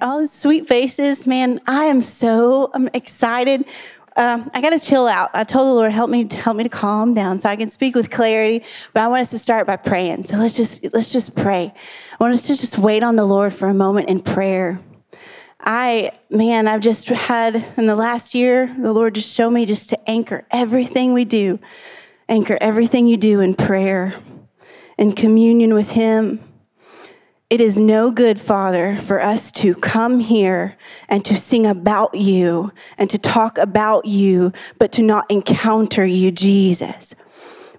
all the sweet faces, man. I am so I'm excited. Um, I got to chill out. I told the Lord, help me, help me to calm down so I can speak with clarity. But I want us to start by praying. So let's just let's just pray. I want us to just wait on the Lord for a moment in prayer. I, man, I've just had in the last year, the Lord just showed me just to anchor everything we do, anchor everything you do in prayer, in communion with Him it is no good, Father, for us to come here and to sing about you and to talk about you, but to not encounter you, Jesus.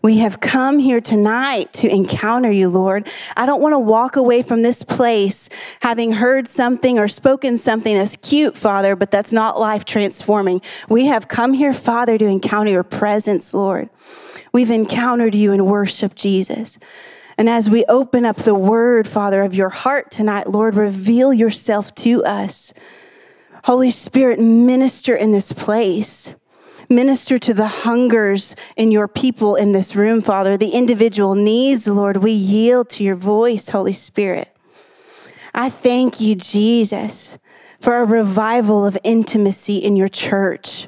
We have come here tonight to encounter you, Lord. I don't want to walk away from this place having heard something or spoken something that's cute, Father, but that's not life transforming. We have come here, Father, to encounter your presence, Lord. We've encountered you in worship, Jesus. And as we open up the word, Father, of your heart tonight, Lord, reveal yourself to us. Holy Spirit, minister in this place. Minister to the hungers in your people in this room, Father, the individual needs, Lord. We yield to your voice, Holy Spirit. I thank you, Jesus, for a revival of intimacy in your church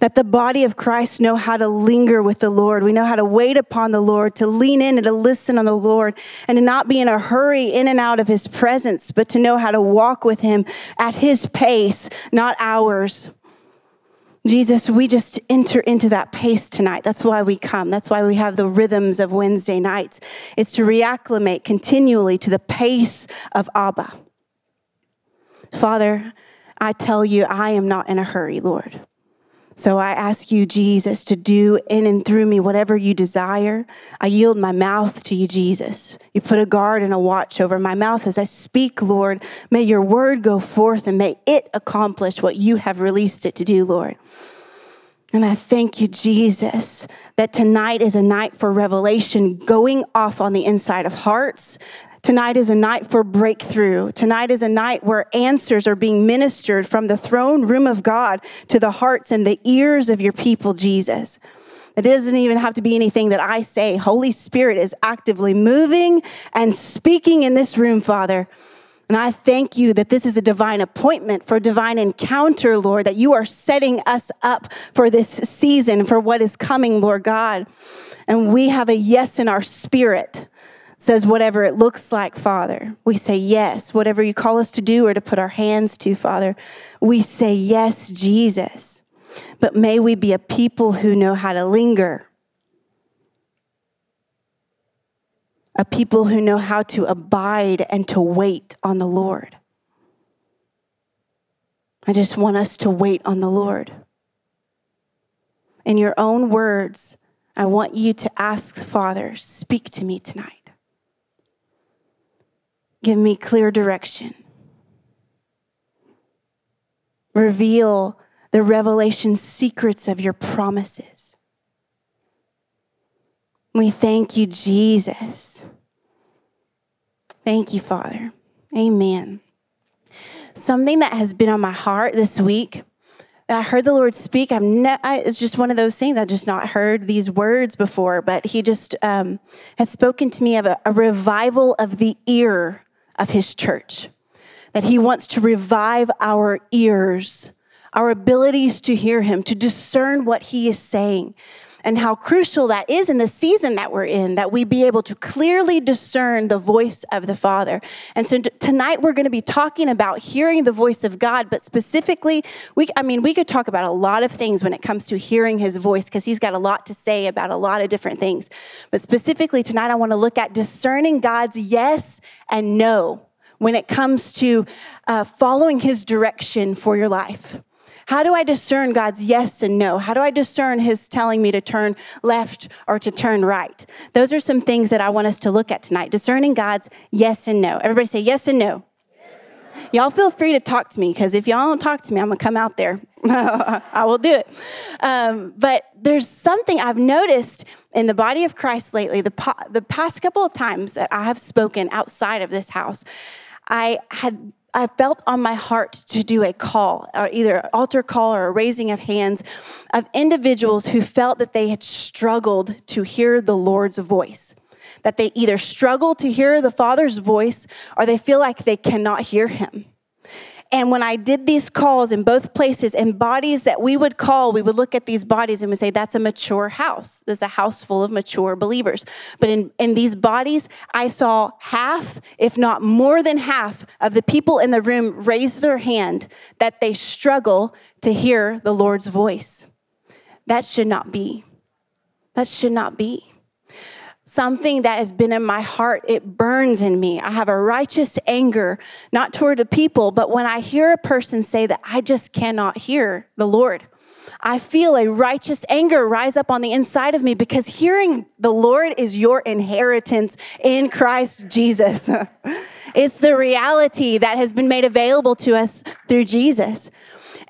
that the body of Christ know how to linger with the Lord. We know how to wait upon the Lord, to lean in and to listen on the Lord, and to not be in a hurry in and out of his presence, but to know how to walk with him at his pace, not ours. Jesus, we just enter into that pace tonight. That's why we come. That's why we have the rhythms of Wednesday nights. It's to reacclimate continually to the pace of Abba. Father, I tell you, I am not in a hurry, Lord. So I ask you, Jesus, to do in and through me whatever you desire. I yield my mouth to you, Jesus. You put a guard and a watch over my mouth as I speak, Lord. May your word go forth and may it accomplish what you have released it to do, Lord. And I thank you, Jesus, that tonight is a night for revelation going off on the inside of hearts, Tonight is a night for breakthrough. Tonight is a night where answers are being ministered from the throne room of God to the hearts and the ears of your people, Jesus. It doesn't even have to be anything that I say. Holy Spirit is actively moving and speaking in this room, Father. And I thank you that this is a divine appointment for divine encounter, Lord, that you are setting us up for this season, for what is coming, Lord God. And we have a yes in our spirit says, whatever it looks like, Father, we say yes. Whatever you call us to do or to put our hands to, Father, we say yes, Jesus. But may we be a people who know how to linger, a people who know how to abide and to wait on the Lord. I just want us to wait on the Lord. In your own words, I want you to ask the Father, speak to me tonight. Give me clear direction. Reveal the revelation secrets of your promises. We thank you, Jesus. Thank you, Father. Amen. Something that has been on my heart this week I heard the Lord speak. I'm ne- I, it's just one of those things. I just not heard these words before, but He just um, had spoken to me of a, a revival of the ear of his church. That he wants to revive our ears, our abilities to hear him, to discern what he is saying, and how crucial that is in the season that we're in, that we be able to clearly discern the voice of the Father. And so t- tonight we're going to be talking about hearing the voice of God, but specifically, we, I mean, we could talk about a lot of things when it comes to hearing his voice because he's got a lot to say about a lot of different things. But specifically tonight, I want to look at discerning God's yes and no when it comes to uh, following his direction for your life. How do I discern God's yes and no? How do I discern His telling me to turn left or to turn right? Those are some things that I want us to look at tonight. Discerning God's yes and no. Everybody say yes and no. Y'all feel free to talk to me because if y'all don't talk to me, I'm gonna come out there. I will do it. Um, but there's something I've noticed in the body of Christ lately. The, po- the past couple of times that I have spoken outside of this house, I had I felt on my heart to do a call, or either altar call or a raising of hands of individuals who felt that they had struggled to hear the Lord's voice. That they either struggle to hear the Father's voice or they feel like they cannot hear Him. And when I did these calls in both places, and bodies that we would call, we would look at these bodies and we say, that's a mature house. There's a house full of mature believers. But in, in these bodies, I saw half, if not more than half, of the people in the room raise their hand that they struggle to hear the Lord's voice. That should not be. That should not be something that has been in my heart, it burns in me. I have a righteous anger, not toward the people, but when I hear a person say that I just cannot hear the Lord, I feel a righteous anger rise up on the inside of me because hearing the Lord is your inheritance in Christ Jesus. it's the reality that has been made available to us through Jesus.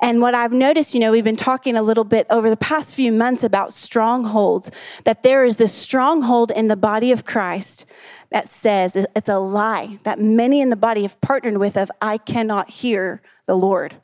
And what I've noticed, you know, we've been talking a little bit over the past few months about strongholds, that there is this stronghold in the body of Christ that says it's a lie that many in the body have partnered with of I cannot hear the Lord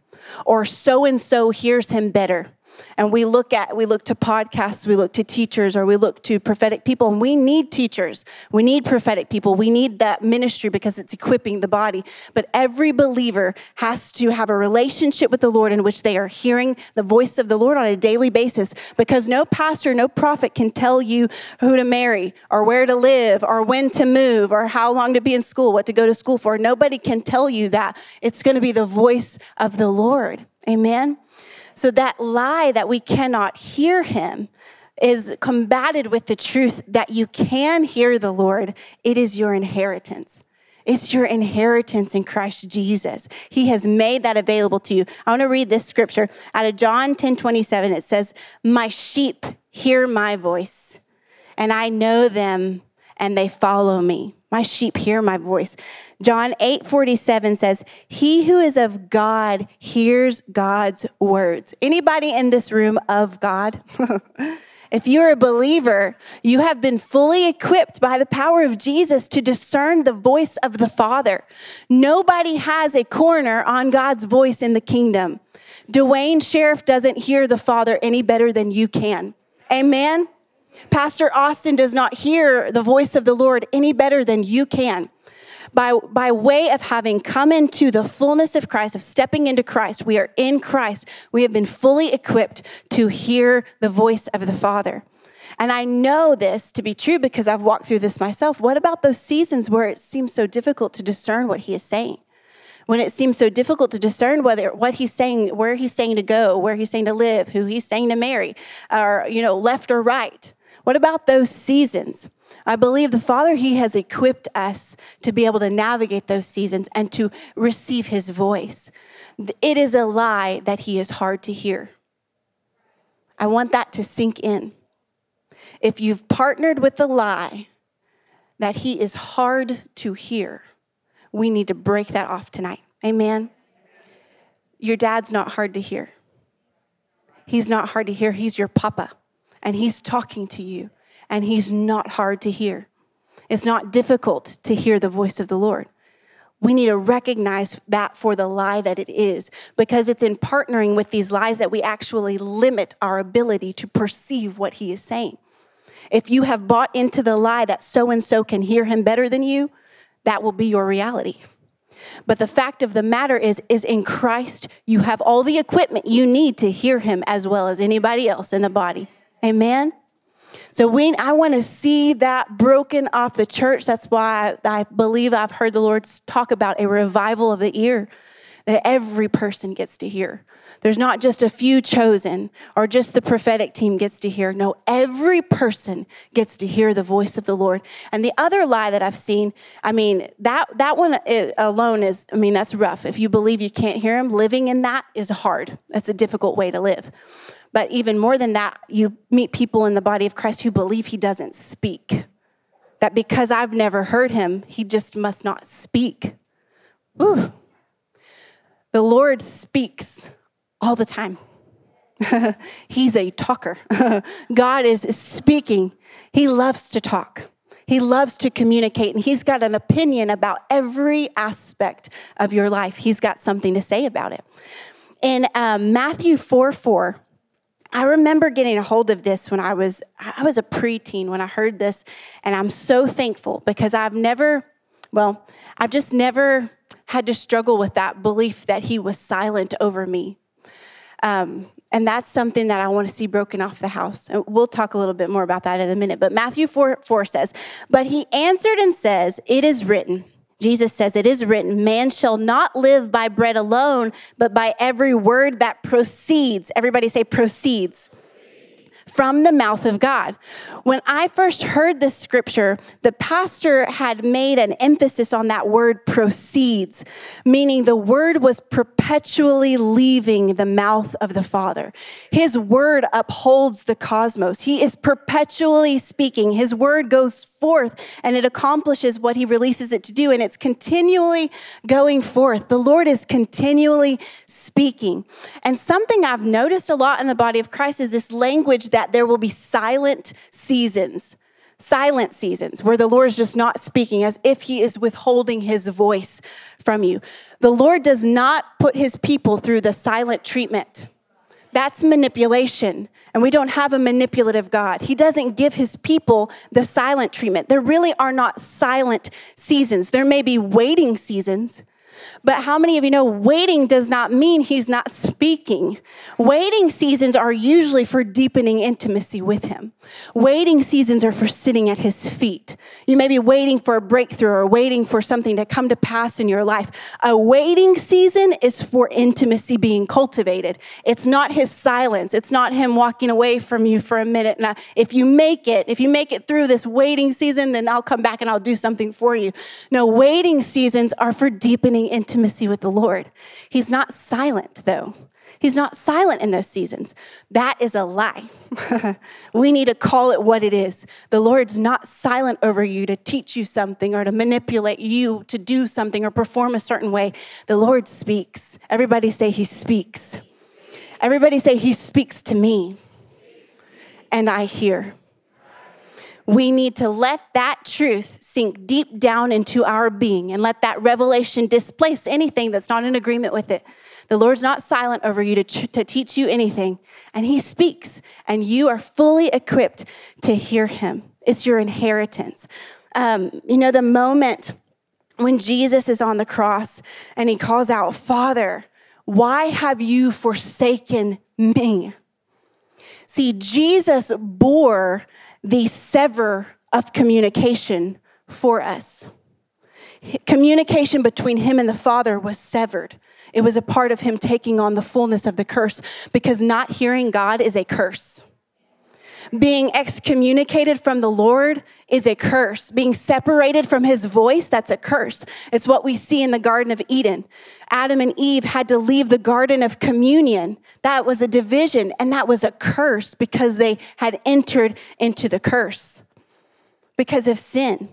or so and so hears him better and we look at we look to podcasts we look to teachers or we look to prophetic people and we need teachers. We need prophetic people. We need that ministry because it's equipping the body. But every believer has to have a relationship with the lord in which they are hearing the voice of the lord on a daily basis because no pastor no prophet can tell you who to marry or where to live or when to move or how long to be in school what to go to school for. Nobody can tell you that. It's going to be the voice of the lord. Amen so that lie that we cannot hear him is combated with the truth that you can hear the Lord. It is your inheritance. It's your inheritance in Christ Jesus. He has made that available to you. I want to read this scripture out of John 10 27. It says, My sheep hear my voice, and I know them, and they follow me. My sheep hear my voice. John 8 47 says, He who is of God hears God's words. Anybody in this room of God? if you're a believer, you have been fully equipped by the power of Jesus to discern the voice of the Father. Nobody has a corner on God's voice in the kingdom. Duane Sheriff doesn't hear the Father any better than you can. Amen. Pastor Austin does not hear the voice of the Lord any better than you can. By, by way of having come into the fullness of Christ, of stepping into Christ, we are in Christ. We have been fully equipped to hear the voice of the Father. And I know this to be true because I've walked through this myself. What about those seasons where it seems so difficult to discern what He is saying? When it seems so difficult to discern whether what He's saying, where He's saying to go, where He's saying to live, who He's saying to marry, or, you know, left or right. What about those seasons? I believe the Father, He has equipped us to be able to navigate those seasons and to receive His voice. It is a lie that He is hard to hear. I want that to sink in. If you've partnered with the lie that He is hard to hear, we need to break that off tonight. Amen. Your dad's not hard to hear. He's not hard to hear. He's your papa and He's talking to you, and He's not hard to hear. It's not difficult to hear the voice of the Lord. We need to recognize that for the lie that it is, because it's in partnering with these lies that we actually limit our ability to perceive what He is saying. If you have bought into the lie that so and so can hear Him better than you, that will be your reality. But the fact of the matter is, is in Christ, you have all the equipment you need to hear him as well as anybody else in the body. Amen. So we, I want to see that broken off the church. That's why I, believe I've heard the Lord talk about a revival of the ear that every person gets to hear. There's not just a few chosen or just the prophetic team gets to hear. No, every person gets to hear the voice of the Lord. And the other lie that I've seen, I mean, that, that one alone is, I mean, that's rough. If you believe you can't hear him, living in that is hard. That's a difficult way to live. But even more than that, you meet people in the body of Christ who believe he doesn't speak. That because I've never heard him, he just must not speak. Ooh. The Lord speaks all the time. He's a talker. God is speaking. He loves to talk. He loves to communicate, and He's got an opinion about every aspect of your life. He's got something to say about it. In um, Matthew 4 4, I remember getting a hold of this when I was I was a preteen when I heard this, and I'm so thankful because I've never, well, I've just never had to struggle with that belief that he was silent over me. Um, and that's something that I want to see broken off the house. And we'll talk a little bit more about that in a minute. But Matthew 4, 4 says, But he answered and says, It is written. Jesus says, It is written, man shall not live by bread alone, but by every word that proceeds. Everybody say, proceeds from the mouth of God. When I first heard this scripture, the pastor had made an emphasis on that word proceeds, meaning the word was perpetually leaving the mouth of the Father. His word upholds the cosmos. He is perpetually speaking. His word goes forth and it accomplishes what he releases it to do, and it's continually going forth. The Lord is continually speaking. And something I've noticed a lot in the body of Christ is this language that there will be silent seasons silent seasons where the Lord is just not speaking as if he is withholding his voice from you. The Lord does not put his people through the silent treatment. That's manipulation. And we don't have a manipulative God. He doesn't give his people the silent treatment. There really are not silent seasons. There may be waiting seasons, but how many of you know waiting does not mean he's not speaking? Waiting seasons are usually for deepening intimacy with him. Waiting seasons are for sitting at his feet. You may be waiting for a breakthrough or waiting for something to come to pass in your life. A waiting season is for intimacy being cultivated. It's not his silence. It's not him walking away from you for a minute. Now, if you make it, if you make it through this waiting season, then I'll come back and I'll do something for you. No, waiting seasons are for deepening intimacy with the Lord. He's not silent, though. He's not silent in those seasons. That is a lie. we need to call it what it is. The Lord's not silent over you to teach you something or to manipulate you to do something or perform a certain way. The Lord speaks. Everybody say, He speaks. Everybody say, He speaks to me. And I hear. We need to let that truth sink deep down into our being and let that revelation displace anything that's not in agreement with it. The Lord's not silent over you to, to teach you anything, and He speaks, and you are fully equipped to hear Him. It's your inheritance. Um, you know, the moment when Jesus is on the cross and He calls out, Father, why have you forsaken me? See, Jesus bore the sever of communication for us. Communication between him and the Father was severed. It was a part of him taking on the fullness of the curse because not hearing God is a curse. Being excommunicated from the Lord is a curse. Being separated from his voice, that's a curse. It's what we see in the Garden of Eden. Adam and Eve had to leave the Garden of Communion. That was a division, and that was a curse because they had entered into the curse because of sin.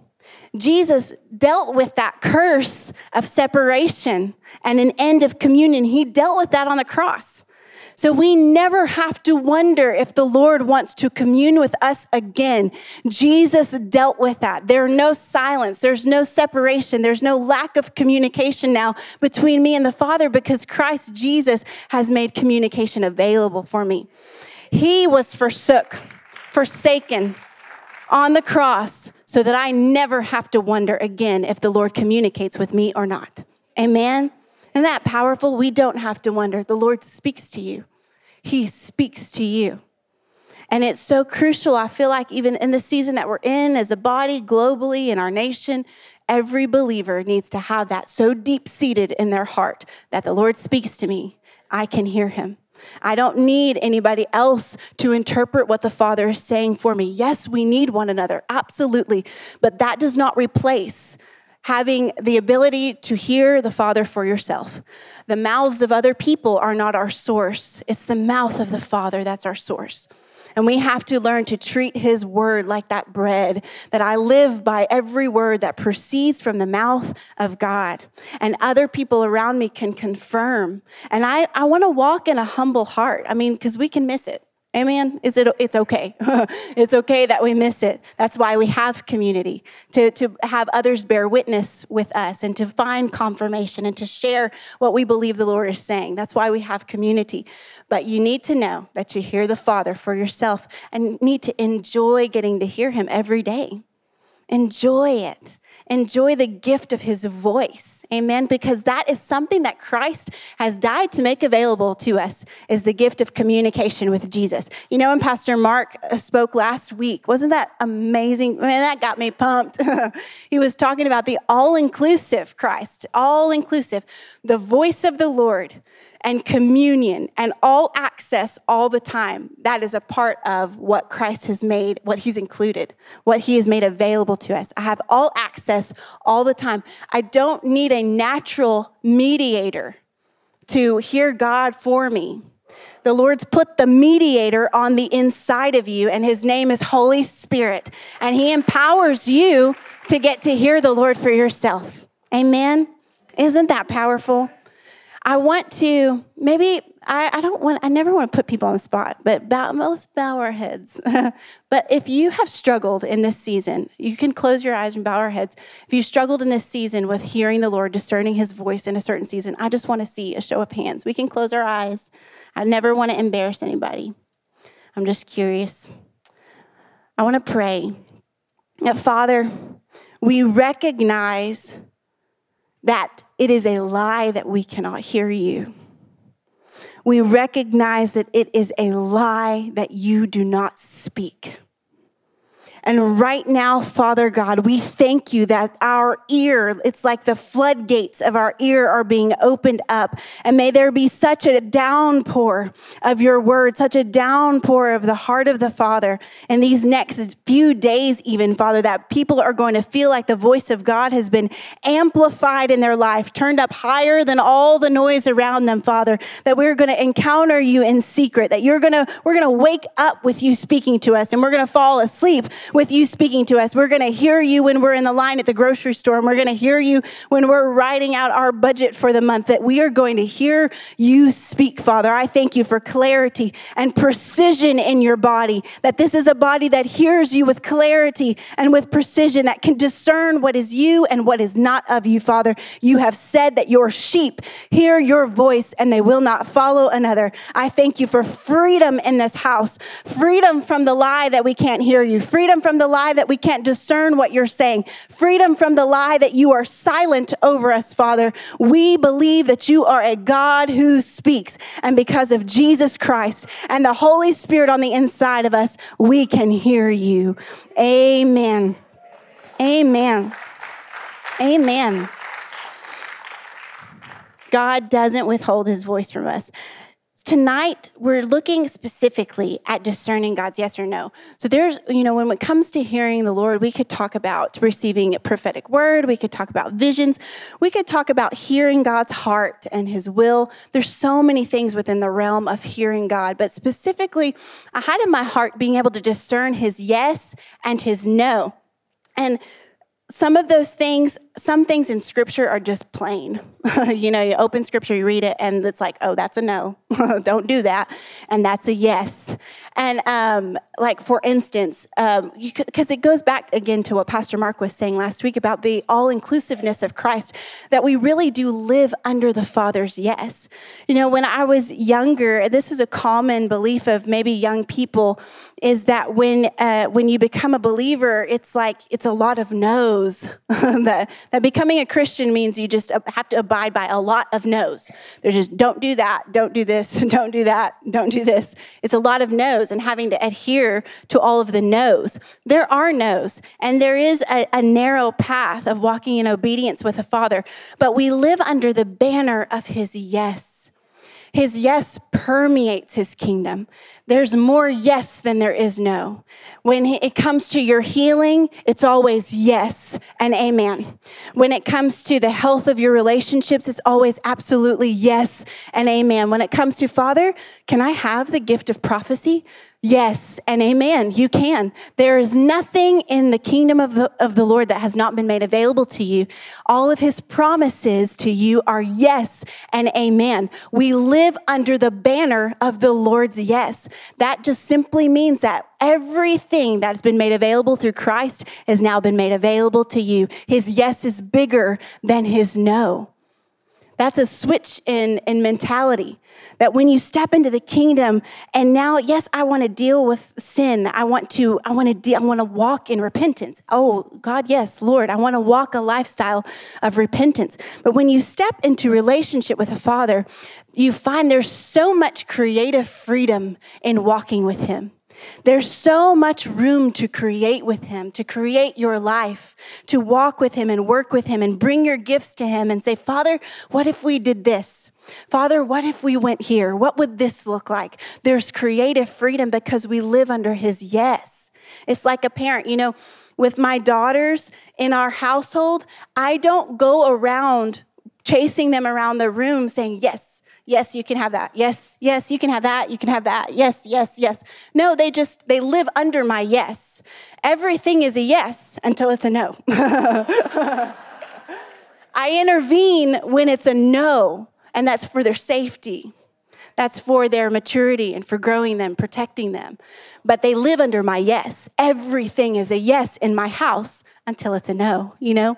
Jesus dealt with that curse of separation and an end of communion. He dealt with that on the cross. So we never have to wonder if the Lord wants to commune with us again. Jesus dealt with that. There's no silence, there's no separation, there's no lack of communication now between me and the Father because Christ Jesus has made communication available for me. He was forsook, forsaken on the cross so that I never have to wonder again if the Lord communicates with me or not. Amen. Isn't that powerful? We don't have to wonder. The Lord speaks to you, He speaks to you. And it's so crucial. I feel like even in the season that we're in as a body globally in our nation, every believer needs to have that so deep seated in their heart that the Lord speaks to me. I can hear him. I don't need anybody else to interpret what the Father is saying for me. Yes, we need one another, absolutely. But that does not replace having the ability to hear the Father for yourself. The mouths of other people are not our source, it's the mouth of the Father that's our source. And we have to learn to treat his word like that bread, that I live by every word that proceeds from the mouth of God. And other people around me can confirm. And I, I want to walk in a humble heart. I mean, because we can miss it. Amen. Is it it's okay. it's okay that we miss it. That's why we have community to, to have others bear witness with us and to find confirmation and to share what we believe the Lord is saying. That's why we have community. But you need to know that you hear the Father for yourself and need to enjoy getting to hear him every day. Enjoy it. Enjoy the gift of his voice. Amen. Because that is something that Christ has died to make available to us is the gift of communication with Jesus. You know, when Pastor Mark uh, spoke last week, wasn't that amazing? Man, that got me pumped. he was talking about the all inclusive Christ, all inclusive, the voice of the Lord and communion and all access all the time. That is a part of what Christ has made, what He's included, what He has made available to us. I have all access all the time. I don't need a natural mediator to hear God for me. The Lord's put the mediator on the inside of you, and His name is Holy Spirit, and He empowers you to get to hear the Lord for yourself. Amen. Isn't that powerful? I want to maybe I, I, don't want I never want to put people on the spot, but bow, let's bow our heads. but if you have struggled in this season, you can close your eyes and bow our heads. If you struggled in this season with hearing the Lord, discerning His voice in a certain season, I just want to see a show of hands. We can close our eyes. I never want to embarrass anybody. I'm just curious. I want to pray that Father, we recognize that it is a lie that we cannot hear you. We recognize that it is a lie that you do not speak. And right now, Father God, we thank you that our ear, it's like the floodgates of our ear are being opened up. And may there be such a downpour of your word, such a downpour of the heart of the Father in these next few days, even, Father, that people are going to feel like the voice of God has been amplified in their life, turned up higher than all the noise around them, Father, that we're going to encounter you in secret, that you're going to, we're going to wake up with you speaking to us and we're going to fall asleep with you speaking to us. We're going to hear you when we're in the line at the grocery store, and we're going to hear you when we're writing out our budget for the month, that we are going to hear you speak, Father. I thank you for clarity and precision in your body, that this is a body that hears you with clarity and with precision, that can discern what is you and what is not of you, Father. You have said that your sheep hear your voice and they will not follow another. I thank you for freedom in this house, freedom from the lie that we can't hear you, freedom from the lie that we can't discern what you're saying, freedom from the lie that you are silent over us, Father. We believe that you are a God who speaks. And because of Jesus Christ and the Holy Spirit on the inside of us, we can hear you. Amen. Amen. Amen. God doesn't withhold his voice from us. Tonight, we're looking specifically at discerning God's yes or no. So, there's, you know, when it comes to hearing the Lord, we could talk about receiving a prophetic word, we could talk about visions, we could talk about hearing God's heart and his will. There's so many things within the realm of hearing God, but specifically, I had in my heart being able to discern his yes and his no. And some of those things, some things in scripture are just plain. you know, you open scripture, you read it, and it's like, oh, that's a no. Don't do that. And that's a yes. And um, like, for instance, because um, it goes back again to what Pastor Mark was saying last week about the all inclusiveness of Christ, that we really do live under the Father's yes. You know, when I was younger, this is a common belief of maybe young people is that when uh, when you become a believer, it's like it's a lot of no's. that that becoming a Christian means you just have to abide by a lot of no's. There's just don't do that, don't do this, don't do that, don't do this. It's a lot of no's and having to adhere to all of the no's. There are no's, and there is a, a narrow path of walking in obedience with the Father, but we live under the banner of His yes. His yes permeates his kingdom. There's more yes than there is no. When it comes to your healing, it's always yes and amen. When it comes to the health of your relationships, it's always absolutely yes and amen. When it comes to, Father, can I have the gift of prophecy? Yes and amen. You can. There is nothing in the kingdom of the, of the Lord that has not been made available to you. All of his promises to you are yes and amen. We live under the banner of the Lord's yes. That just simply means that everything that's been made available through Christ has now been made available to you. His yes is bigger than his no. That's a switch in, in mentality. That when you step into the kingdom, and now, yes, I want to deal with sin. I want to, I want to, de- I want to walk in repentance. Oh, God, yes, Lord, I want to walk a lifestyle of repentance. But when you step into relationship with a Father, you find there's so much creative freedom in walking with Him. There's so much room to create with Him, to create your life, to walk with Him and work with Him and bring your gifts to Him and say, Father, what if we did this? Father, what if we went here? What would this look like? There's creative freedom because we live under His yes. It's like a parent, you know, with my daughters in our household, I don't go around chasing them around the room saying, Yes, Yes, you can have that. Yes, yes, you can have that. You can have that. Yes, yes, yes. No, they just, they live under my yes. Everything is a yes until it's a no. I intervene when it's a no, and that's for their safety. That's for their maturity and for growing them, protecting them. But they live under my yes. Everything is a yes in my house until it's a no, you know?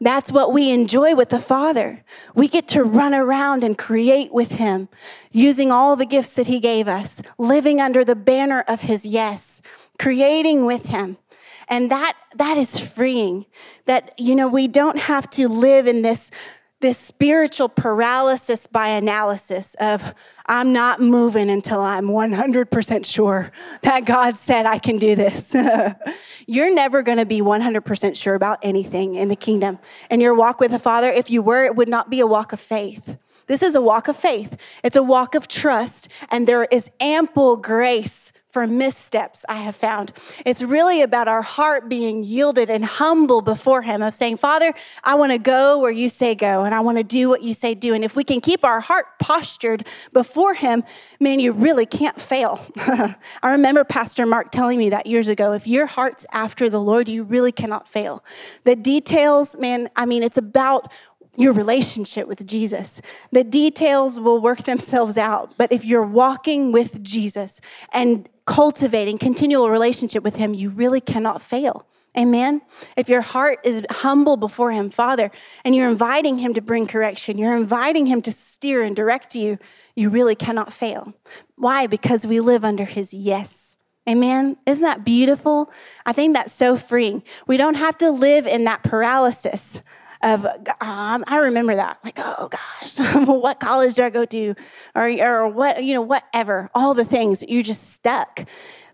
That's what we enjoy with the Father. We get to run around and create with Him, using all the gifts that He gave us, living under the banner of His yes, creating with Him. And that, that is freeing. That, you know, we don't have to live in this this spiritual paralysis by analysis of I'm not moving until I'm 100% sure that God said I can do this. You're never going to be 100% sure about anything in the kingdom. And your walk with the Father, if you were, it would not be a walk of faith. This is a walk of faith. It's a walk of trust, and there is ample grace for missteps, I have found. It's really about our heart being yielded and humble before Him, of saying, Father, I want to go where you say go, and I want to do what you say do. And if we can keep our heart postured before Him, man, you really can't fail. I remember Pastor Mark telling me that years ago. If your heart's after the Lord, you really cannot fail. The details, man, I mean, it's about your relationship with Jesus. The details will work themselves out, but if you're walking with Jesus and cultivating continual relationship with Him, you really cannot fail. Amen. If your heart is humble before Him, Father, and you're inviting Him to bring correction, you're inviting Him to steer and direct you, you really cannot fail. Why? Because we live under His yes. Amen. Isn't that beautiful? I think that's so freeing. We don't have to live in that paralysis of um, I remember that like oh gosh what college do I go to? Or or what you know whatever all the things you're just stuck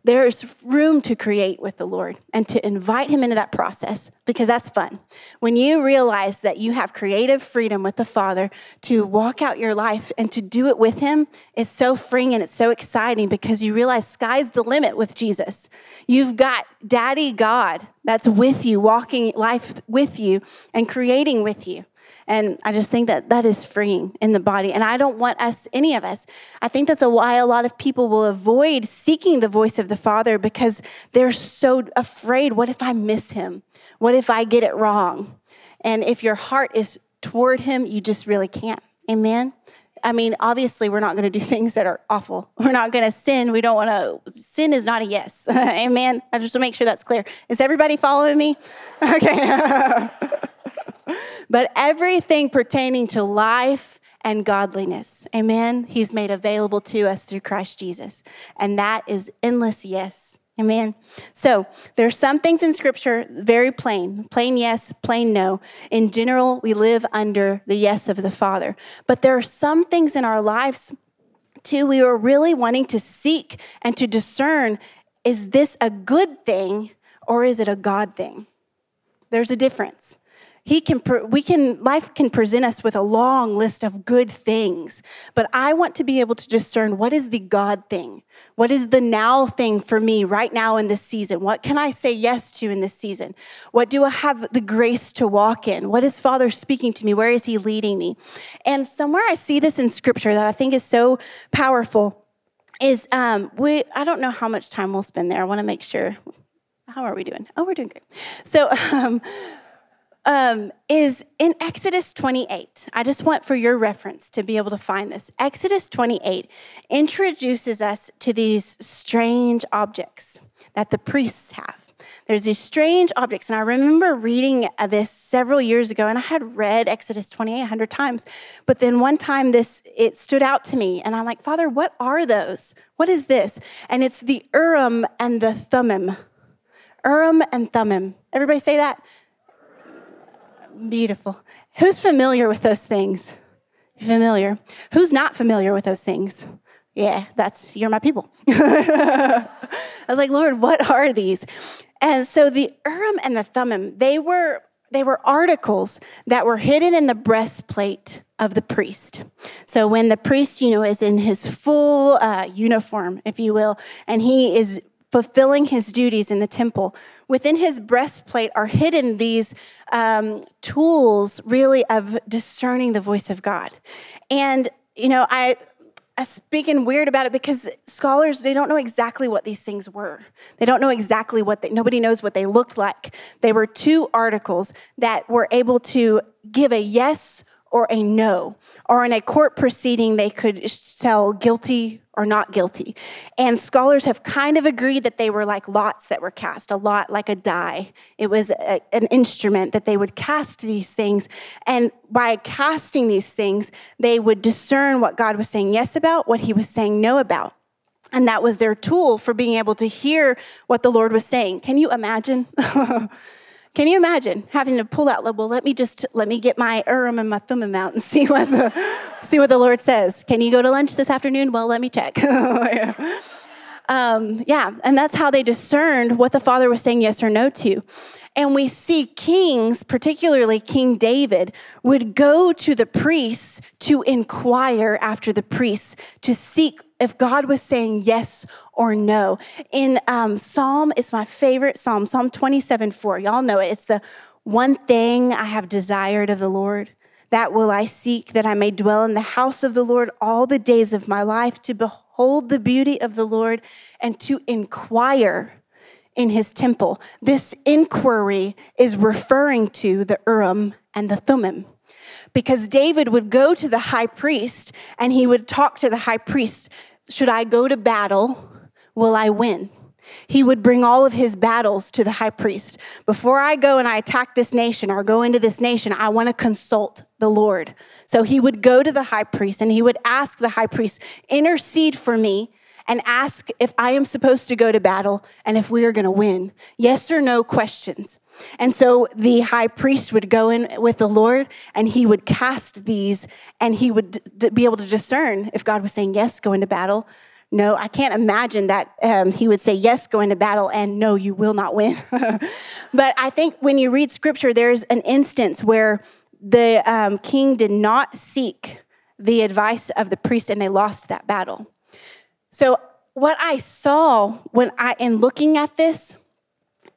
there's room to create with the Lord and to invite Him into that process because that's fun. When you realize that you have creative freedom with the Father to walk out your life and to do it with Him, it's so freeing and it's so exciting because you realize sky's the limit with Jesus. You've got Daddy God that's with you, walking life with you and creating with you. And I just think that that is freeing in the body. And I don't want us, any of us, I think that's why a lot of people will avoid seeking the voice of the Father because they're so afraid. What if I miss him? What if I get it wrong? And if your heart is toward him, you just really can't. Amen. I mean, obviously, we're not going to do things that are awful. We're not going to sin. We don't want to. Sin is not a yes. Amen. I just want to make sure that's clear. Is everybody following me? Okay. But everything pertaining to life and godliness. Amen. He's made available to us through Christ Jesus. And that is endless yes. Amen. So there's some things in scripture very plain, plain yes, plain no. In general, we live under the yes of the Father. But there are some things in our lives too we are really wanting to seek and to discern is this a good thing or is it a God thing? There's a difference he can we can life can present us with a long list of good things but i want to be able to discern what is the god thing? What is the now thing for me right now in this season? What can i say yes to in this season? What do i have the grace to walk in? What is father speaking to me? Where is he leading me? And somewhere i see this in scripture that i think is so powerful is um, we i don't know how much time we'll spend there. I want to make sure how are we doing? Oh we're doing great. So um, um, is in Exodus 28. I just want for your reference to be able to find this. Exodus 28 introduces us to these strange objects that the priests have. There's these strange objects. And I remember reading this several years ago, and I had read Exodus 28 100 times. But then one time this, it stood out to me. And I'm like, Father, what are those? What is this? And it's the Urim and the Thummim. Urim and Thummim. Everybody say that? Beautiful. Who's familiar with those things? Familiar. Who's not familiar with those things? Yeah, that's, you're my people. I was like, Lord, what are these? And so the Urim and the Thummim, they were they were articles that were hidden in the breastplate of the priest. So when the priest, you know, is in his full uh, uniform, if you will, and he is fulfilling his duties in the temple, within his breastplate are hidden these um, tools, really, of discerning the voice of God. And you know, I I speaking weird about it because scholars they don't know exactly what these things were. They don't know exactly what they nobody knows what they looked like. They were two articles that were able to give a yes or a no or in a court proceeding they could tell guilty or not guilty. And scholars have kind of agreed that they were like lots that were cast, a lot like a die. It was a, an instrument that they would cast these things. And by casting these things, they would discern what God was saying yes about, what he was saying no about. And that was their tool for being able to hear what the Lord was saying. Can you imagine? Can you imagine having to pull out? Well, let me just let me get my Urim and my Thummim out and see what the see what the Lord says. Can you go to lunch this afternoon? Well, let me check. um, yeah, and that's how they discerned what the Father was saying yes or no to. And we see kings, particularly King David, would go to the priests to inquire after the priests to seek if God was saying yes or no. In um, Psalm, it's my favorite Psalm, Psalm 27 4. Y'all know it. It's the one thing I have desired of the Lord. That will I seek, that I may dwell in the house of the Lord all the days of my life, to behold the beauty of the Lord and to inquire in his temple. This inquiry is referring to the Urim and the Thummim. Because David would go to the high priest and he would talk to the high priest Should I go to battle? Will I win? He would bring all of his battles to the high priest. Before I go and I attack this nation or go into this nation, I want to consult the Lord. So he would go to the high priest and he would ask the high priest, intercede for me and ask if I am supposed to go to battle and if we are going to win. Yes or no questions. And so the high priest would go in with the Lord and he would cast these and he would d- be able to discern if God was saying, Yes, go into battle. No, I can't imagine that um, he would say, Yes, go into battle, and no, you will not win. but I think when you read scripture, there's an instance where the um, king did not seek the advice of the priest and they lost that battle. So, what I saw when I, in looking at this,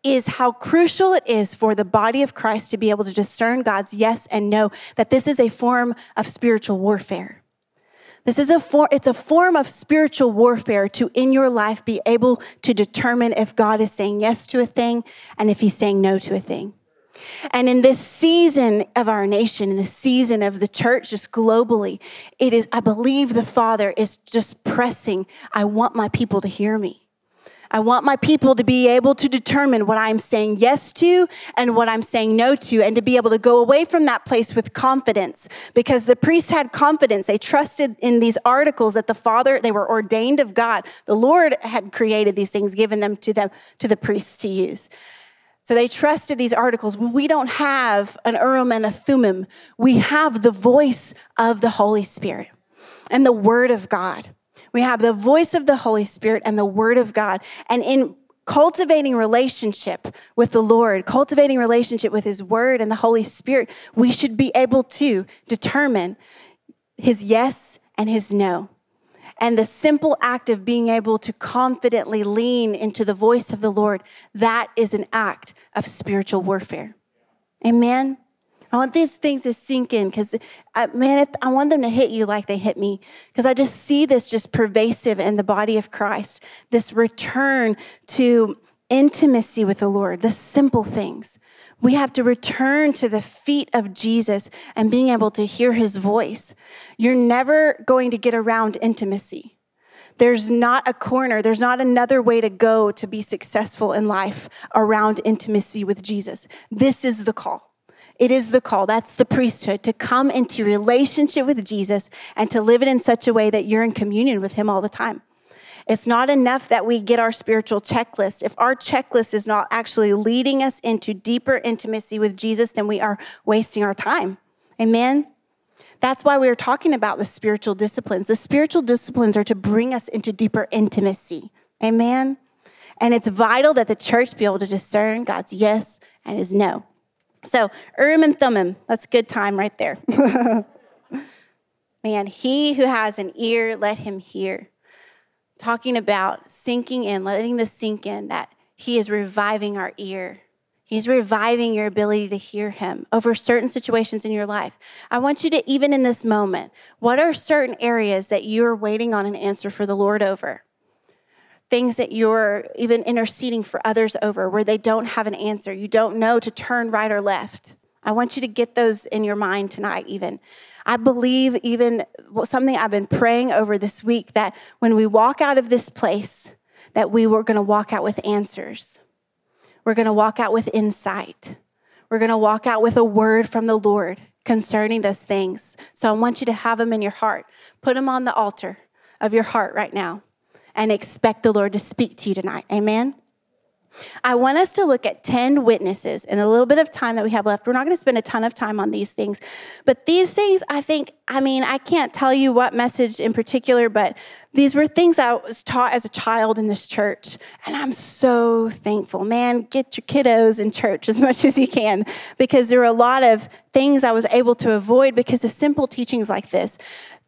is how crucial it is for the body of Christ to be able to discern God's yes and no, that this is a form of spiritual warfare. This is a form, it's a form of spiritual warfare to in your life be able to determine if God is saying yes to a thing and if he's saying no to a thing. And in this season of our nation, in the season of the church, just globally, it is, I believe the Father is just pressing, I want my people to hear me. I want my people to be able to determine what I'm saying yes to and what I'm saying no to, and to be able to go away from that place with confidence. Because the priests had confidence. They trusted in these articles that the Father, they were ordained of God. The Lord had created these things, given them to them to the priests to use. So they trusted these articles. We don't have an Urim and a Thummim. We have the voice of the Holy Spirit and the Word of God. We have the voice of the Holy Spirit and the Word of God. And in cultivating relationship with the Lord, cultivating relationship with His Word and the Holy Spirit, we should be able to determine His yes and His no. And the simple act of being able to confidently lean into the voice of the Lord, that is an act of spiritual warfare. Amen. I want these things to sink in because, uh, man, I want them to hit you like they hit me because I just see this just pervasive in the body of Christ. This return to intimacy with the Lord, the simple things. We have to return to the feet of Jesus and being able to hear his voice. You're never going to get around intimacy. There's not a corner, there's not another way to go to be successful in life around intimacy with Jesus. This is the call. It is the call. That's the priesthood to come into relationship with Jesus and to live it in such a way that you're in communion with Him all the time. It's not enough that we get our spiritual checklist. If our checklist is not actually leading us into deeper intimacy with Jesus, then we are wasting our time. Amen? That's why we are talking about the spiritual disciplines. The spiritual disciplines are to bring us into deeper intimacy. Amen? And it's vital that the church be able to discern God's yes and his no. So, Urim and Thummim, that's good time right there. Man, he who has an ear, let him hear talking about sinking in, letting this sink in, that He is reviving our ear. He's reviving your ability to hear Him over certain situations in your life. I want you to, even in this moment, what are certain areas that you're waiting on an answer for the Lord over? Things that you're even interceding for others over where they don't have an answer. You don't know to turn right or left. I want you to get those in your mind tonight, even. I believe, even something I've been praying over this week, that when we walk out of this place, that we were going to walk out with answers. We're going to walk out with insight. We're going to walk out with a word from the Lord concerning those things. So I want you to have them in your heart. Put them on the altar of your heart right now and expect the Lord to speak to you tonight. Amen. I want us to look at 10 witnesses in a little bit of time that we have left. We're not going to spend a ton of time on these things, but these things, I think, I mean, I can't tell you what message in particular, but these were things I was taught as a child in this church. And I'm so thankful. Man, get your kiddos in church as much as you can because there are a lot of things I was able to avoid because of simple teachings like this.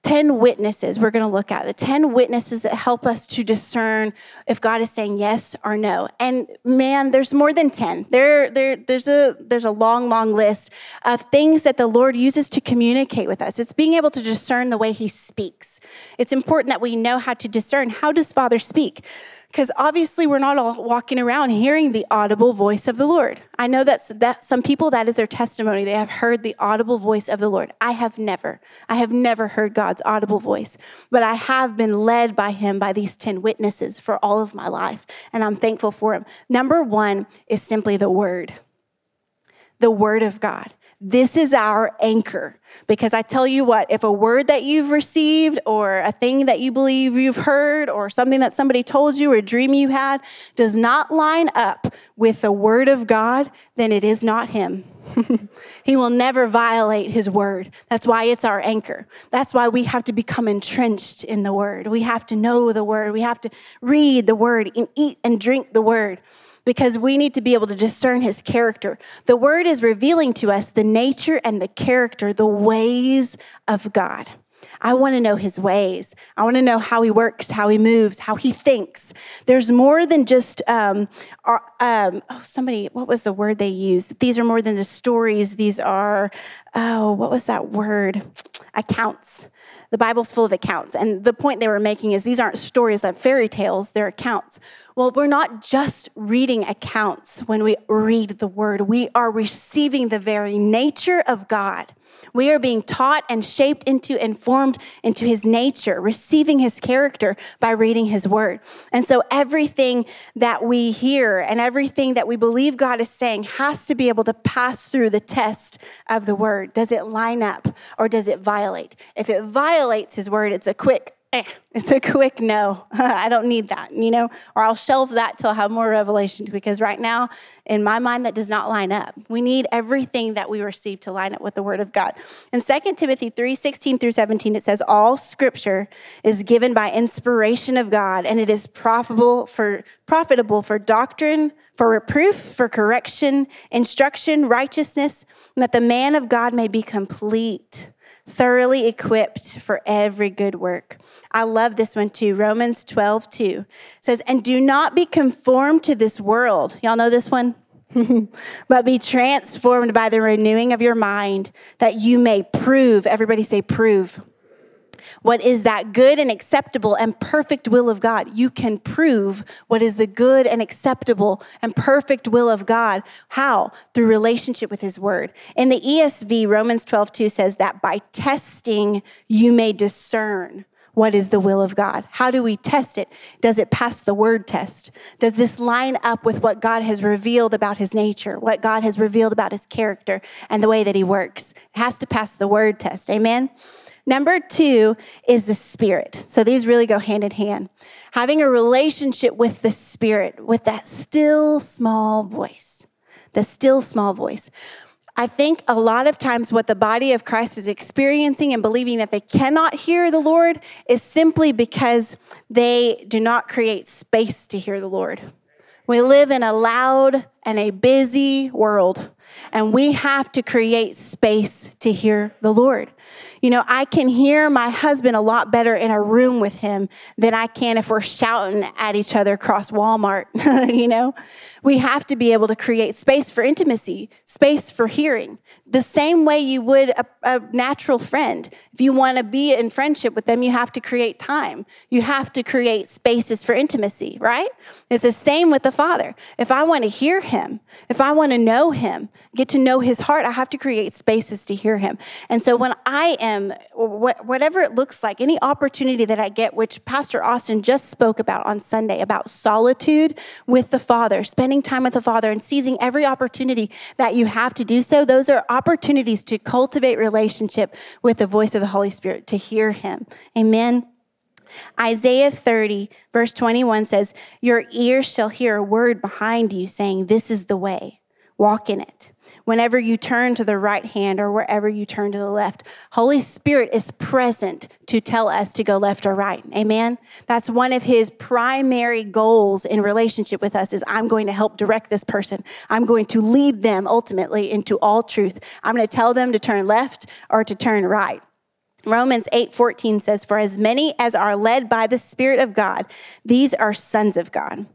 10 witnesses we're going to look at the 10 witnesses that help us to discern if god is saying yes or no and man there's more than 10 there, there there's a there's a long long list of things that the lord uses to communicate with us it's being able to discern the way he speaks it's important that we know how to discern how does father speak because obviously we're not all walking around hearing the audible voice of the Lord. I know that's that some people that is their testimony. They have heard the audible voice of the Lord. I have never. I have never heard God's audible voice, but I have been led by him by these 10 witnesses for all of my life, and I'm thankful for him. Number 1 is simply the word. The word of God. This is our anchor. Because I tell you what, if a word that you've received or a thing that you believe you've heard or something that somebody told you or a dream you had does not line up with the word of God, then it is not Him. he will never violate his word. That's why it's our anchor. That's why we have to become entrenched in the word. We have to know the word. We have to read the word and eat and drink the word because we need to be able to discern his character. The word is revealing to us the nature and the character, the ways of God. I want to know his ways. I want to know how he works, how he moves, how he thinks. There's more than just, um, um, oh, somebody, what was the word they used? These are more than just stories. These are, oh, what was that word? Accounts. The Bible's full of accounts. And the point they were making is these aren't stories of fairy tales, they're accounts. Well, we're not just reading accounts when we read the word, we are receiving the very nature of God. We are being taught and shaped into and formed into his nature, receiving his character by reading his word. And so everything that we hear and everything that we believe God is saying has to be able to pass through the test of the word. Does it line up or does it violate? If it violates his word, it's a quick eh, it's a quick no. I don't need that, you know, or I'll shelve that till I have more revelation because right now, in my mind, that does not line up. We need everything that we receive to line up with the word of God. In 2 Timothy 3 16 through 17, it says, All scripture is given by inspiration of God, and it is profitable for profitable for doctrine, for reproof, for correction, instruction, righteousness, and that the man of God may be complete thoroughly equipped for every good work. I love this one too. Romans 12, 2 says, And do not be conformed to this world. Y'all know this one? but be transformed by the renewing of your mind that you may prove, everybody say, prove what is that good and acceptable and perfect will of God. You can prove what is the good and acceptable and perfect will of God. How? Through relationship with His Word. In the ESV, Romans 12, 2 says that by testing, you may discern what is the will of God? How do we test it? Does it pass the word test? Does this line up with what God has revealed about his nature, what God has revealed about his character and the way that he works? It has to pass the word test. Amen. Number two is the spirit. So these really go hand in hand. Having a relationship with the spirit, with that still small voice, the still small voice. I think a lot of times what the body of Christ is experiencing and believing that they cannot hear the Lord is simply because they do not create space to hear the Lord. We live in a loud and a busy world, and we have to create space to hear the Lord. You know, I can hear my husband a lot better in a room with him than I can if we're shouting at each other across Walmart, you know? We have to be able to create space for intimacy, space for hearing, the same way you would a, a natural friend. If you want to be in friendship with them, you have to create time. You have to create spaces for intimacy, right? It's the same with the Father. If I want to hear him, if I want to know him, get to know his heart, I have to create spaces to hear him. And so when I am, whatever it looks like, any opportunity that I get, which Pastor Austin just spoke about on Sunday, about solitude with the Father, spending time with the Father and seizing every opportunity that you have to do so, those are opportunities to cultivate relationship with the voice of the Holy Spirit, to hear Him. Amen. Isaiah 30, verse 21 says, Your ears shall hear a word behind you saying, This is the way, walk in it whenever you turn to the right hand or wherever you turn to the left. Holy Spirit is present to tell us to go left or right. Amen. That's one of his primary goals in relationship with us is I'm going to help direct this person. I'm going to lead them ultimately into all truth. I'm going to tell them to turn left or to turn right. Romans 8:14 says for as many as are led by the spirit of God these are sons of God.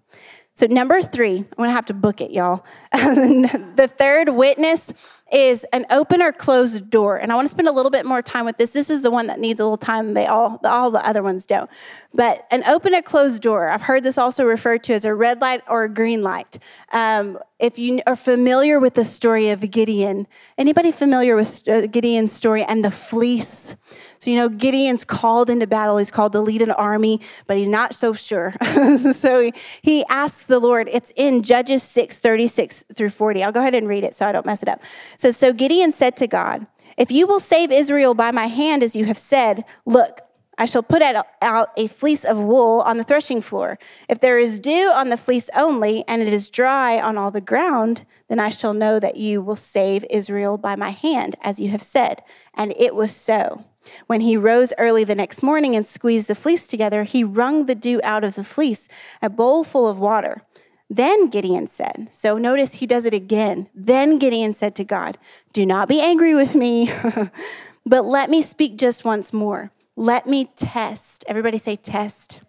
So, number three, I'm gonna have to book it, y'all. the third witness is an open or closed door. And I wanna spend a little bit more time with this. This is the one that needs a little time. They all, all the other ones don't. But an open or closed door, I've heard this also referred to as a red light or a green light. Um, if you are familiar with the story of Gideon, anybody familiar with uh, Gideon's story and the fleece? So, you know, Gideon's called into battle. He's called to lead an army, but he's not so sure. so he, he asks the Lord, it's in Judges 6 36 through 40. I'll go ahead and read it so I don't mess it up. It says, So Gideon said to God, If you will save Israel by my hand, as you have said, look, I shall put out a fleece of wool on the threshing floor. If there is dew on the fleece only, and it is dry on all the ground, then I shall know that you will save Israel by my hand, as you have said. And it was so. When he rose early the next morning and squeezed the fleece together, he wrung the dew out of the fleece, a bowl full of water. Then Gideon said, so notice he does it again. Then Gideon said to God, Do not be angry with me, but let me speak just once more. Let me test. Everybody say, test.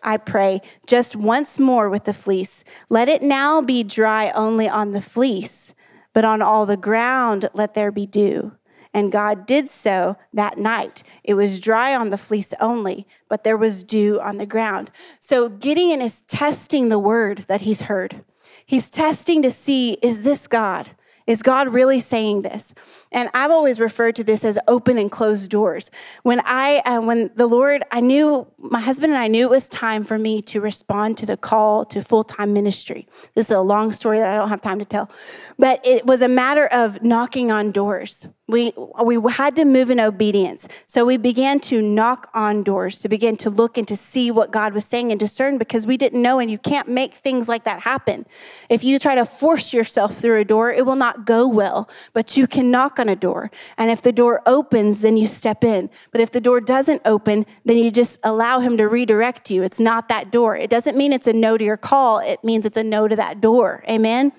I pray, just once more with the fleece. Let it now be dry only on the fleece, but on all the ground let there be dew. And God did so that night. It was dry on the fleece only, but there was dew on the ground. So Gideon is testing the word that he's heard. He's testing to see is this God? Is God really saying this? And I've always referred to this as open and closed doors. When I, uh, when the Lord, I knew my husband and I knew it was time for me to respond to the call to full time ministry. This is a long story that I don't have time to tell, but it was a matter of knocking on doors. We, we had to move in obedience. So we began to knock on doors, to begin to look and to see what God was saying and discern because we didn't know, and you can't make things like that happen. If you try to force yourself through a door, it will not go well, but you can knock on a door. And if the door opens, then you step in. But if the door doesn't open, then you just allow Him to redirect you. It's not that door. It doesn't mean it's a no to your call, it means it's a no to that door. Amen?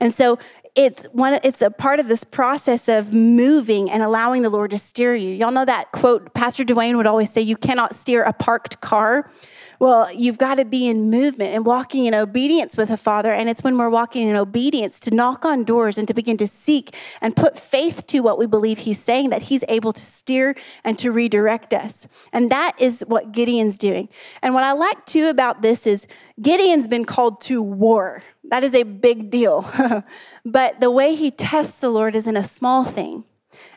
And so it's one it's a part of this process of moving and allowing the lord to steer you. Y'all know that quote pastor Duane would always say you cannot steer a parked car. Well you've got to be in movement and walking in obedience with the father. And it's when we're walking in obedience to knock on doors and to begin to seek and put faith to what we believe he's saying that he's able to steer and to redirect us. And that is what gideon's doing. And what i like too about this is gideon's been called to war that is a big deal. but the way he tests the Lord is in a small thing.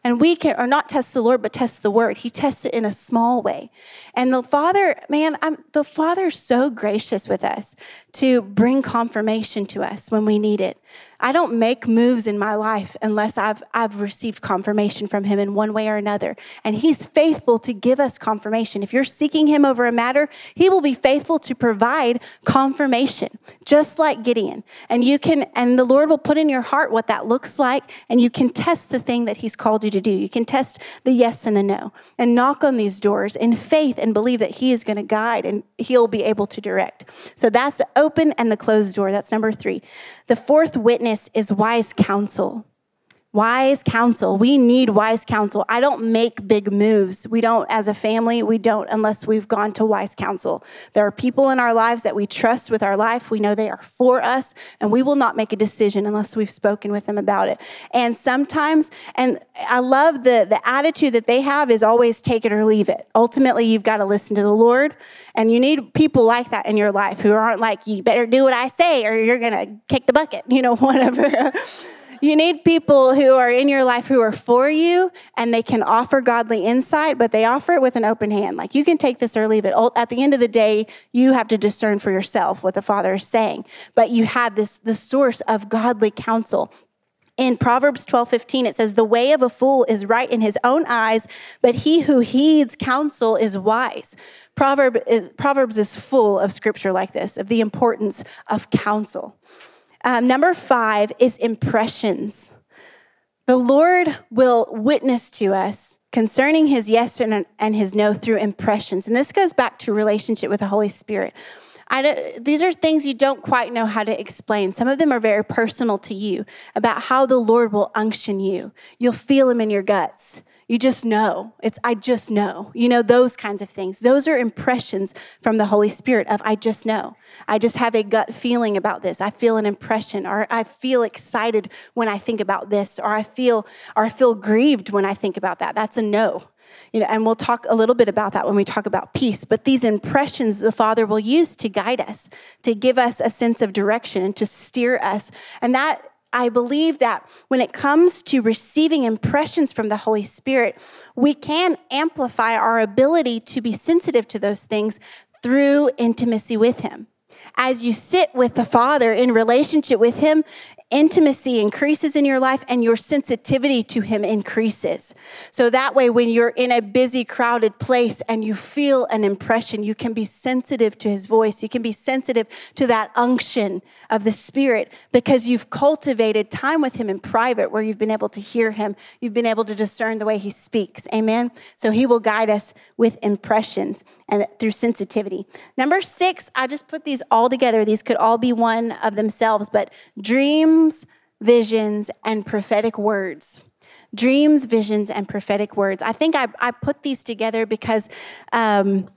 And we can, or not test the Lord, but test the word. He tests it in a small way. And the Father, man, I'm, the Father's so gracious with us to bring confirmation to us when we need it. I don't make moves in my life unless I've, I've received confirmation from him in one way or another. And he's faithful to give us confirmation. If you're seeking him over a matter, he will be faithful to provide confirmation, just like Gideon. And you can, and the Lord will put in your heart what that looks like, and you can test the thing that he's called you to do. You can test the yes and the no and knock on these doors in faith and believe that he is going to guide and he'll be able to direct. So that's the open and the closed door. That's number three. The fourth witness is wise counsel. Wise counsel. We need wise counsel. I don't make big moves. We don't, as a family, we don't unless we've gone to wise counsel. There are people in our lives that we trust with our life. We know they are for us, and we will not make a decision unless we've spoken with them about it. And sometimes, and I love the, the attitude that they have is always take it or leave it. Ultimately, you've got to listen to the Lord, and you need people like that in your life who aren't like, you better do what I say or you're going to kick the bucket, you know, whatever. You need people who are in your life who are for you and they can offer godly insight, but they offer it with an open hand. Like you can take this or leave it. At the end of the day, you have to discern for yourself what the Father is saying. But you have this the source of godly counsel. In Proverbs 12, 15, it says, The way of a fool is right in his own eyes, but he who heeds counsel is wise. Proverb is, Proverbs is full of scripture like this, of the importance of counsel. Um, number five is impressions. The Lord will witness to us concerning his yes and, and his no through impressions. And this goes back to relationship with the Holy Spirit. these are things you don't quite know how to explain. Some of them are very personal to you about how the Lord will unction you. You'll feel him in your guts. You just know. It's, I just know. You know, those kinds of things. Those are impressions from the Holy Spirit of, I just know. I just have a gut feeling about this. I feel an impression, or I feel excited when I think about this, or I feel, or I feel grieved when I think about that. That's a no. You know, and we'll talk a little bit about that when we talk about peace. But these impressions the Father will use to guide us, to give us a sense of direction, and to steer us. And that I believe that when it comes to receiving impressions from the Holy Spirit, we can amplify our ability to be sensitive to those things through intimacy with Him. As you sit with the Father in relationship with Him, intimacy increases in your life and your sensitivity to him increases. So that way, when you're in a busy, crowded place and you feel an impression, you can be sensitive to his voice. You can be sensitive to that unction of the Spirit because you've cultivated time with him in private where you've been able to hear him. You've been able to discern the way he speaks. Amen. So he will guide us with impressions and through sensitivity. Number six, I just put these all together. These could all be one of themselves, but dreams, visions, and prophetic words. Dreams, visions, and prophetic words. I think I, I put these together because um,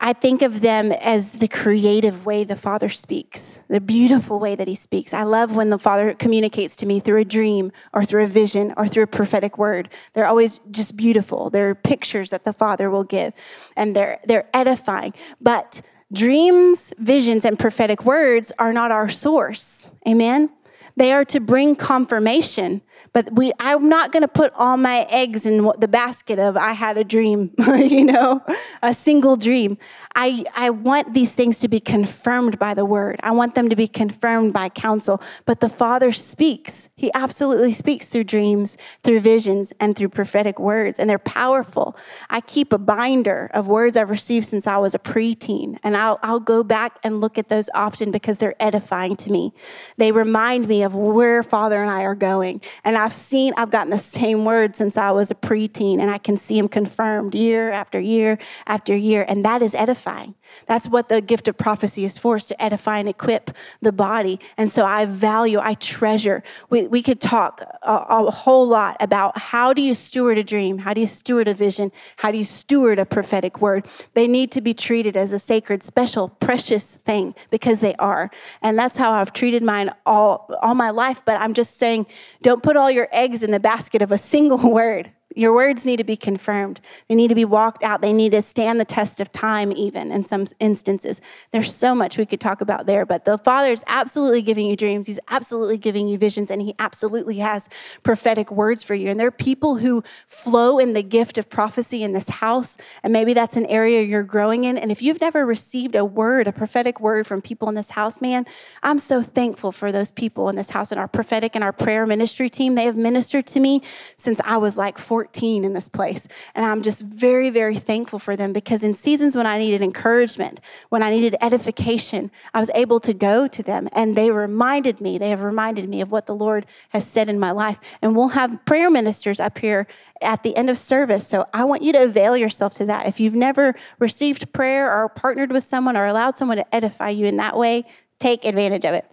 I think of them as the creative way the Father speaks, the beautiful way that He speaks. I love when the Father communicates to me through a dream or through a vision or through a prophetic word. They're always just beautiful. They're pictures that the Father will give, and they're, they're edifying. But dreams, visions, and prophetic words are not our source. Amen? They are to bring confirmation but we, I'm not going to put all my eggs in the basket of I had a dream, you know, a single dream. I, I want these things to be confirmed by the word. I want them to be confirmed by counsel. But the Father speaks. He absolutely speaks through dreams, through visions, and through prophetic words. And they're powerful. I keep a binder of words I've received since I was a preteen. And I'll, I'll go back and look at those often because they're edifying to me. They remind me of where Father and I are going. And I've seen, I've gotten the same word since I was a preteen, and I can see them confirmed year after year after year, and that is edifying. That's what the gift of prophecy is for, is to edify and equip the body. And so I value, I treasure. We, we could talk a, a whole lot about how do you steward a dream? How do you steward a vision? How do you steward a prophetic word? They need to be treated as a sacred, special, precious thing because they are. And that's how I've treated mine all, all my life. But I'm just saying, don't put all your eggs in the basket of a single word Your words need to be confirmed. They need to be walked out. They need to stand the test of time, even in some instances. There's so much we could talk about there, but the Father is absolutely giving you dreams. He's absolutely giving you visions, and He absolutely has prophetic words for you. And there are people who flow in the gift of prophecy in this house, and maybe that's an area you're growing in. And if you've never received a word, a prophetic word from people in this house, man, I'm so thankful for those people in this house and our prophetic and our prayer ministry team. They have ministered to me since I was like 14 14 in this place. And I'm just very, very thankful for them because in seasons when I needed encouragement, when I needed edification, I was able to go to them and they reminded me, they have reminded me of what the Lord has said in my life. And we'll have prayer ministers up here at the end of service. So I want you to avail yourself to that. If you've never received prayer or partnered with someone or allowed someone to edify you in that way, take advantage of it.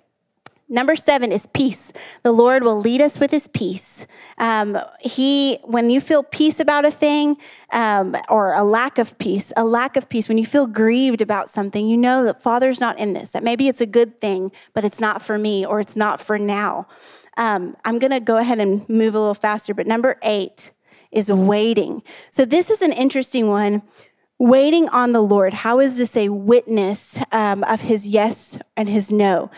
Number seven is peace. The Lord will lead us with his peace. Um, he, when you feel peace about a thing um, or a lack of peace, a lack of peace, when you feel grieved about something, you know that Father's not in this, that maybe it's a good thing, but it's not for me or it's not for now. Um, I'm going to go ahead and move a little faster, but number eight is waiting. So this is an interesting one. Waiting on the Lord. How is this a witness um, of his yes and his no?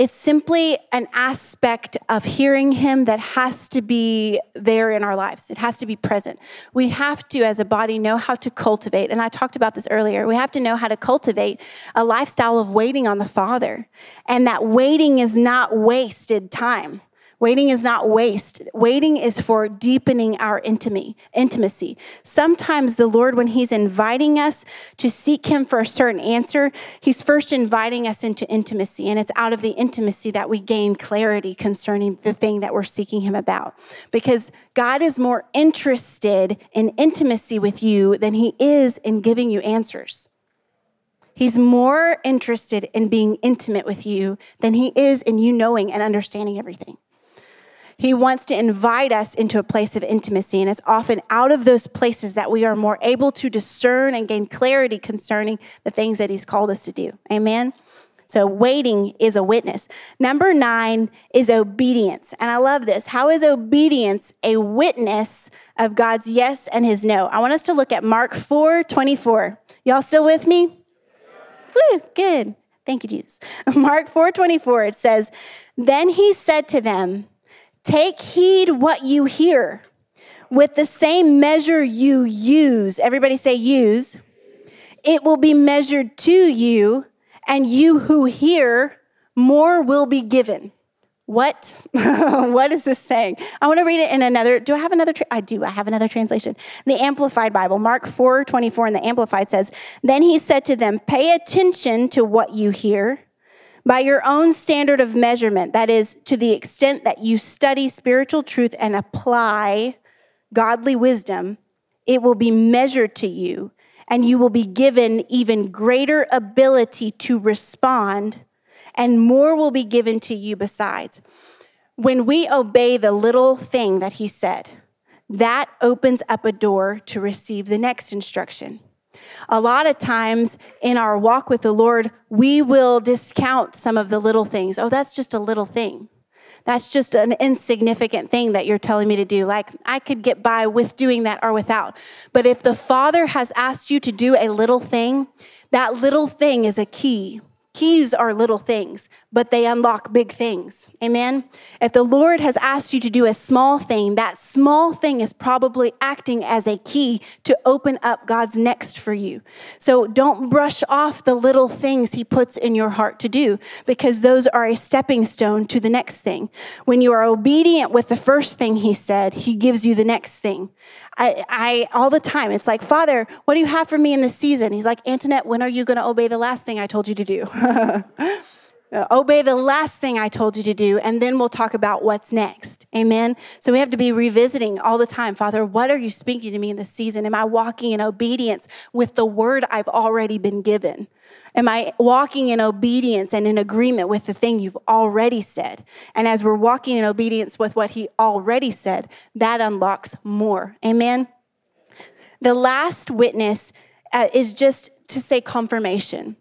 It's simply an aspect of hearing Him that has to be there in our lives. It has to be present. We have to, as a body, know how to cultivate. And I talked about this earlier. We have to know how to cultivate a lifestyle of waiting on the Father. And that waiting is not wasted time. Waiting is not waste. Waiting is for deepening our intimacy. Sometimes the Lord, when He's inviting us to seek Him for a certain answer, He's first inviting us into intimacy. And it's out of the intimacy that we gain clarity concerning the thing that we're seeking Him about. Because God is more interested in intimacy with you than He is in giving you answers. He's more interested in being intimate with you than he is in you knowing and understanding everything. He wants to invite us into a place of intimacy. And it's often out of those places that we are more able to discern and gain clarity concerning the things that He's called us to do. Amen? So, waiting is a witness. Number nine is obedience. And I love this. How is obedience a witness of God's yes and his no? I want us to look at Mark 4 24. Y'all still with me? Woo, good. Thank you, Jesus. Mark 4 24, it says, Then he said to them, Take heed what you hear. With the same measure you use, everybody say use, it will be measured to you, and you who hear, more will be given. What? what is this saying? I want to read it in another. Do I have another? Tra- I do. I have another translation. The Amplified Bible, Mark 4 24 in the Amplified says, Then he said to them, Pay attention to what you hear by your own standard of measurement, that is, to the extent that you study spiritual truth and apply godly wisdom, it will be measured to you, and you will be given even greater ability to respond, and more will be given to you besides. When we obey the little thing that he said, that opens up a door to receive the next instruction. A lot of times in our walk with the Lord, we will discount some of the little things. Oh, that's just a little thing. That's just an insignificant thing that you're telling me to do. Like, I could get by with doing that or without. But if the Father has asked you to do a little thing, that little thing is a key Keys are little things, but they unlock big things. Amen? If the Lord has asked you to do a small thing, that small thing is probably acting as a key to open up God's next for you. So don't brush off the little things He puts in your heart to do because those are a stepping stone to the next thing. When you are obedient with the first thing He said, He gives you the next thing. I, I all the time, it's like, Father, what do you have for me in this season? He's like, Antoinette, when are you going to obey the last thing I told you to do? Obey the last thing I told you to do, and then we'll talk about what's next. Amen. So we have to be revisiting all the time. Father, what are you speaking to me in this season? Am I walking in obedience with the word I've already been given? Am I walking in obedience and in agreement with the thing you've already said? And as we're walking in obedience with what he already said, that unlocks more. Amen. The last witness uh, is just to say confirmation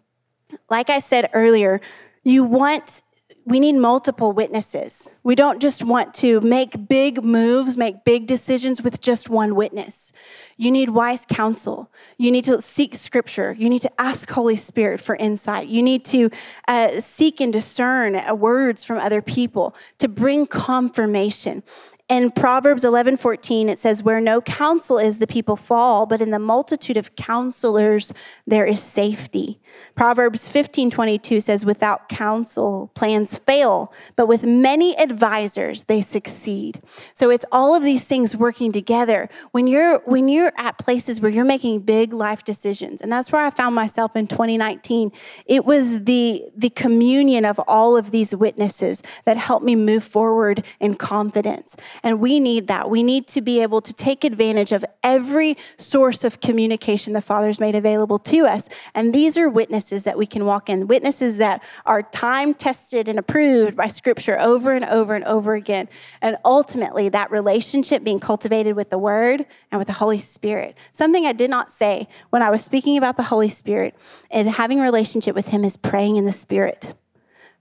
like I said earlier, you want we need multiple witnesses. We don't just want to make big moves, make big decisions with just one witness. You need wise counsel. You need to seek scripture. You need to ask Holy Spirit for insight. You need to uh, seek and discern uh, words from other people to bring confirmation. In Proverbs 11 14, it says, Where no counsel is, the people fall, but in the multitude of counselors, there is safety. Proverbs 15 22 says, Without counsel, plans fail, but with many advisors, they succeed. So it's all of these things working together. When you're, when you're at places where you're making big life decisions, and that's where I found myself in 2019, it was the, the communion of all of these witnesses that helped me move forward in confidence. And we need that. We need to be able to take advantage of every source of communication the Father's made available to us. And these are witnesses that we can walk in, witnesses that are time tested and approved by Scripture over and over and over again. And ultimately, that relationship being cultivated with the Word and with the Holy Spirit. Something I did not say when I was speaking about the Holy Spirit and having a relationship with Him is praying in the Spirit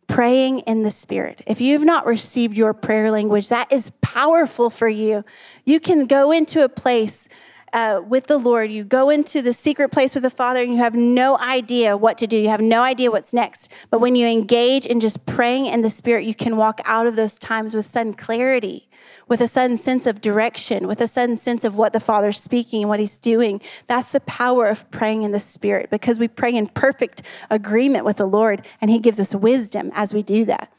praying in the Spirit. If you've not received your prayer language, that is powerful for you. You can go into a place uh, with the Lord. You go into the secret place with the Father and you have no idea what to do. You have no idea what's next. But when you engage in just praying in the Spirit, you can walk out of those times with sudden clarity with a sudden sense of direction, with a sudden sense of what the Father's speaking and what He's doing. That's the power of praying in the Spirit because we pray in perfect agreement with the Lord and He gives us wisdom as we do that.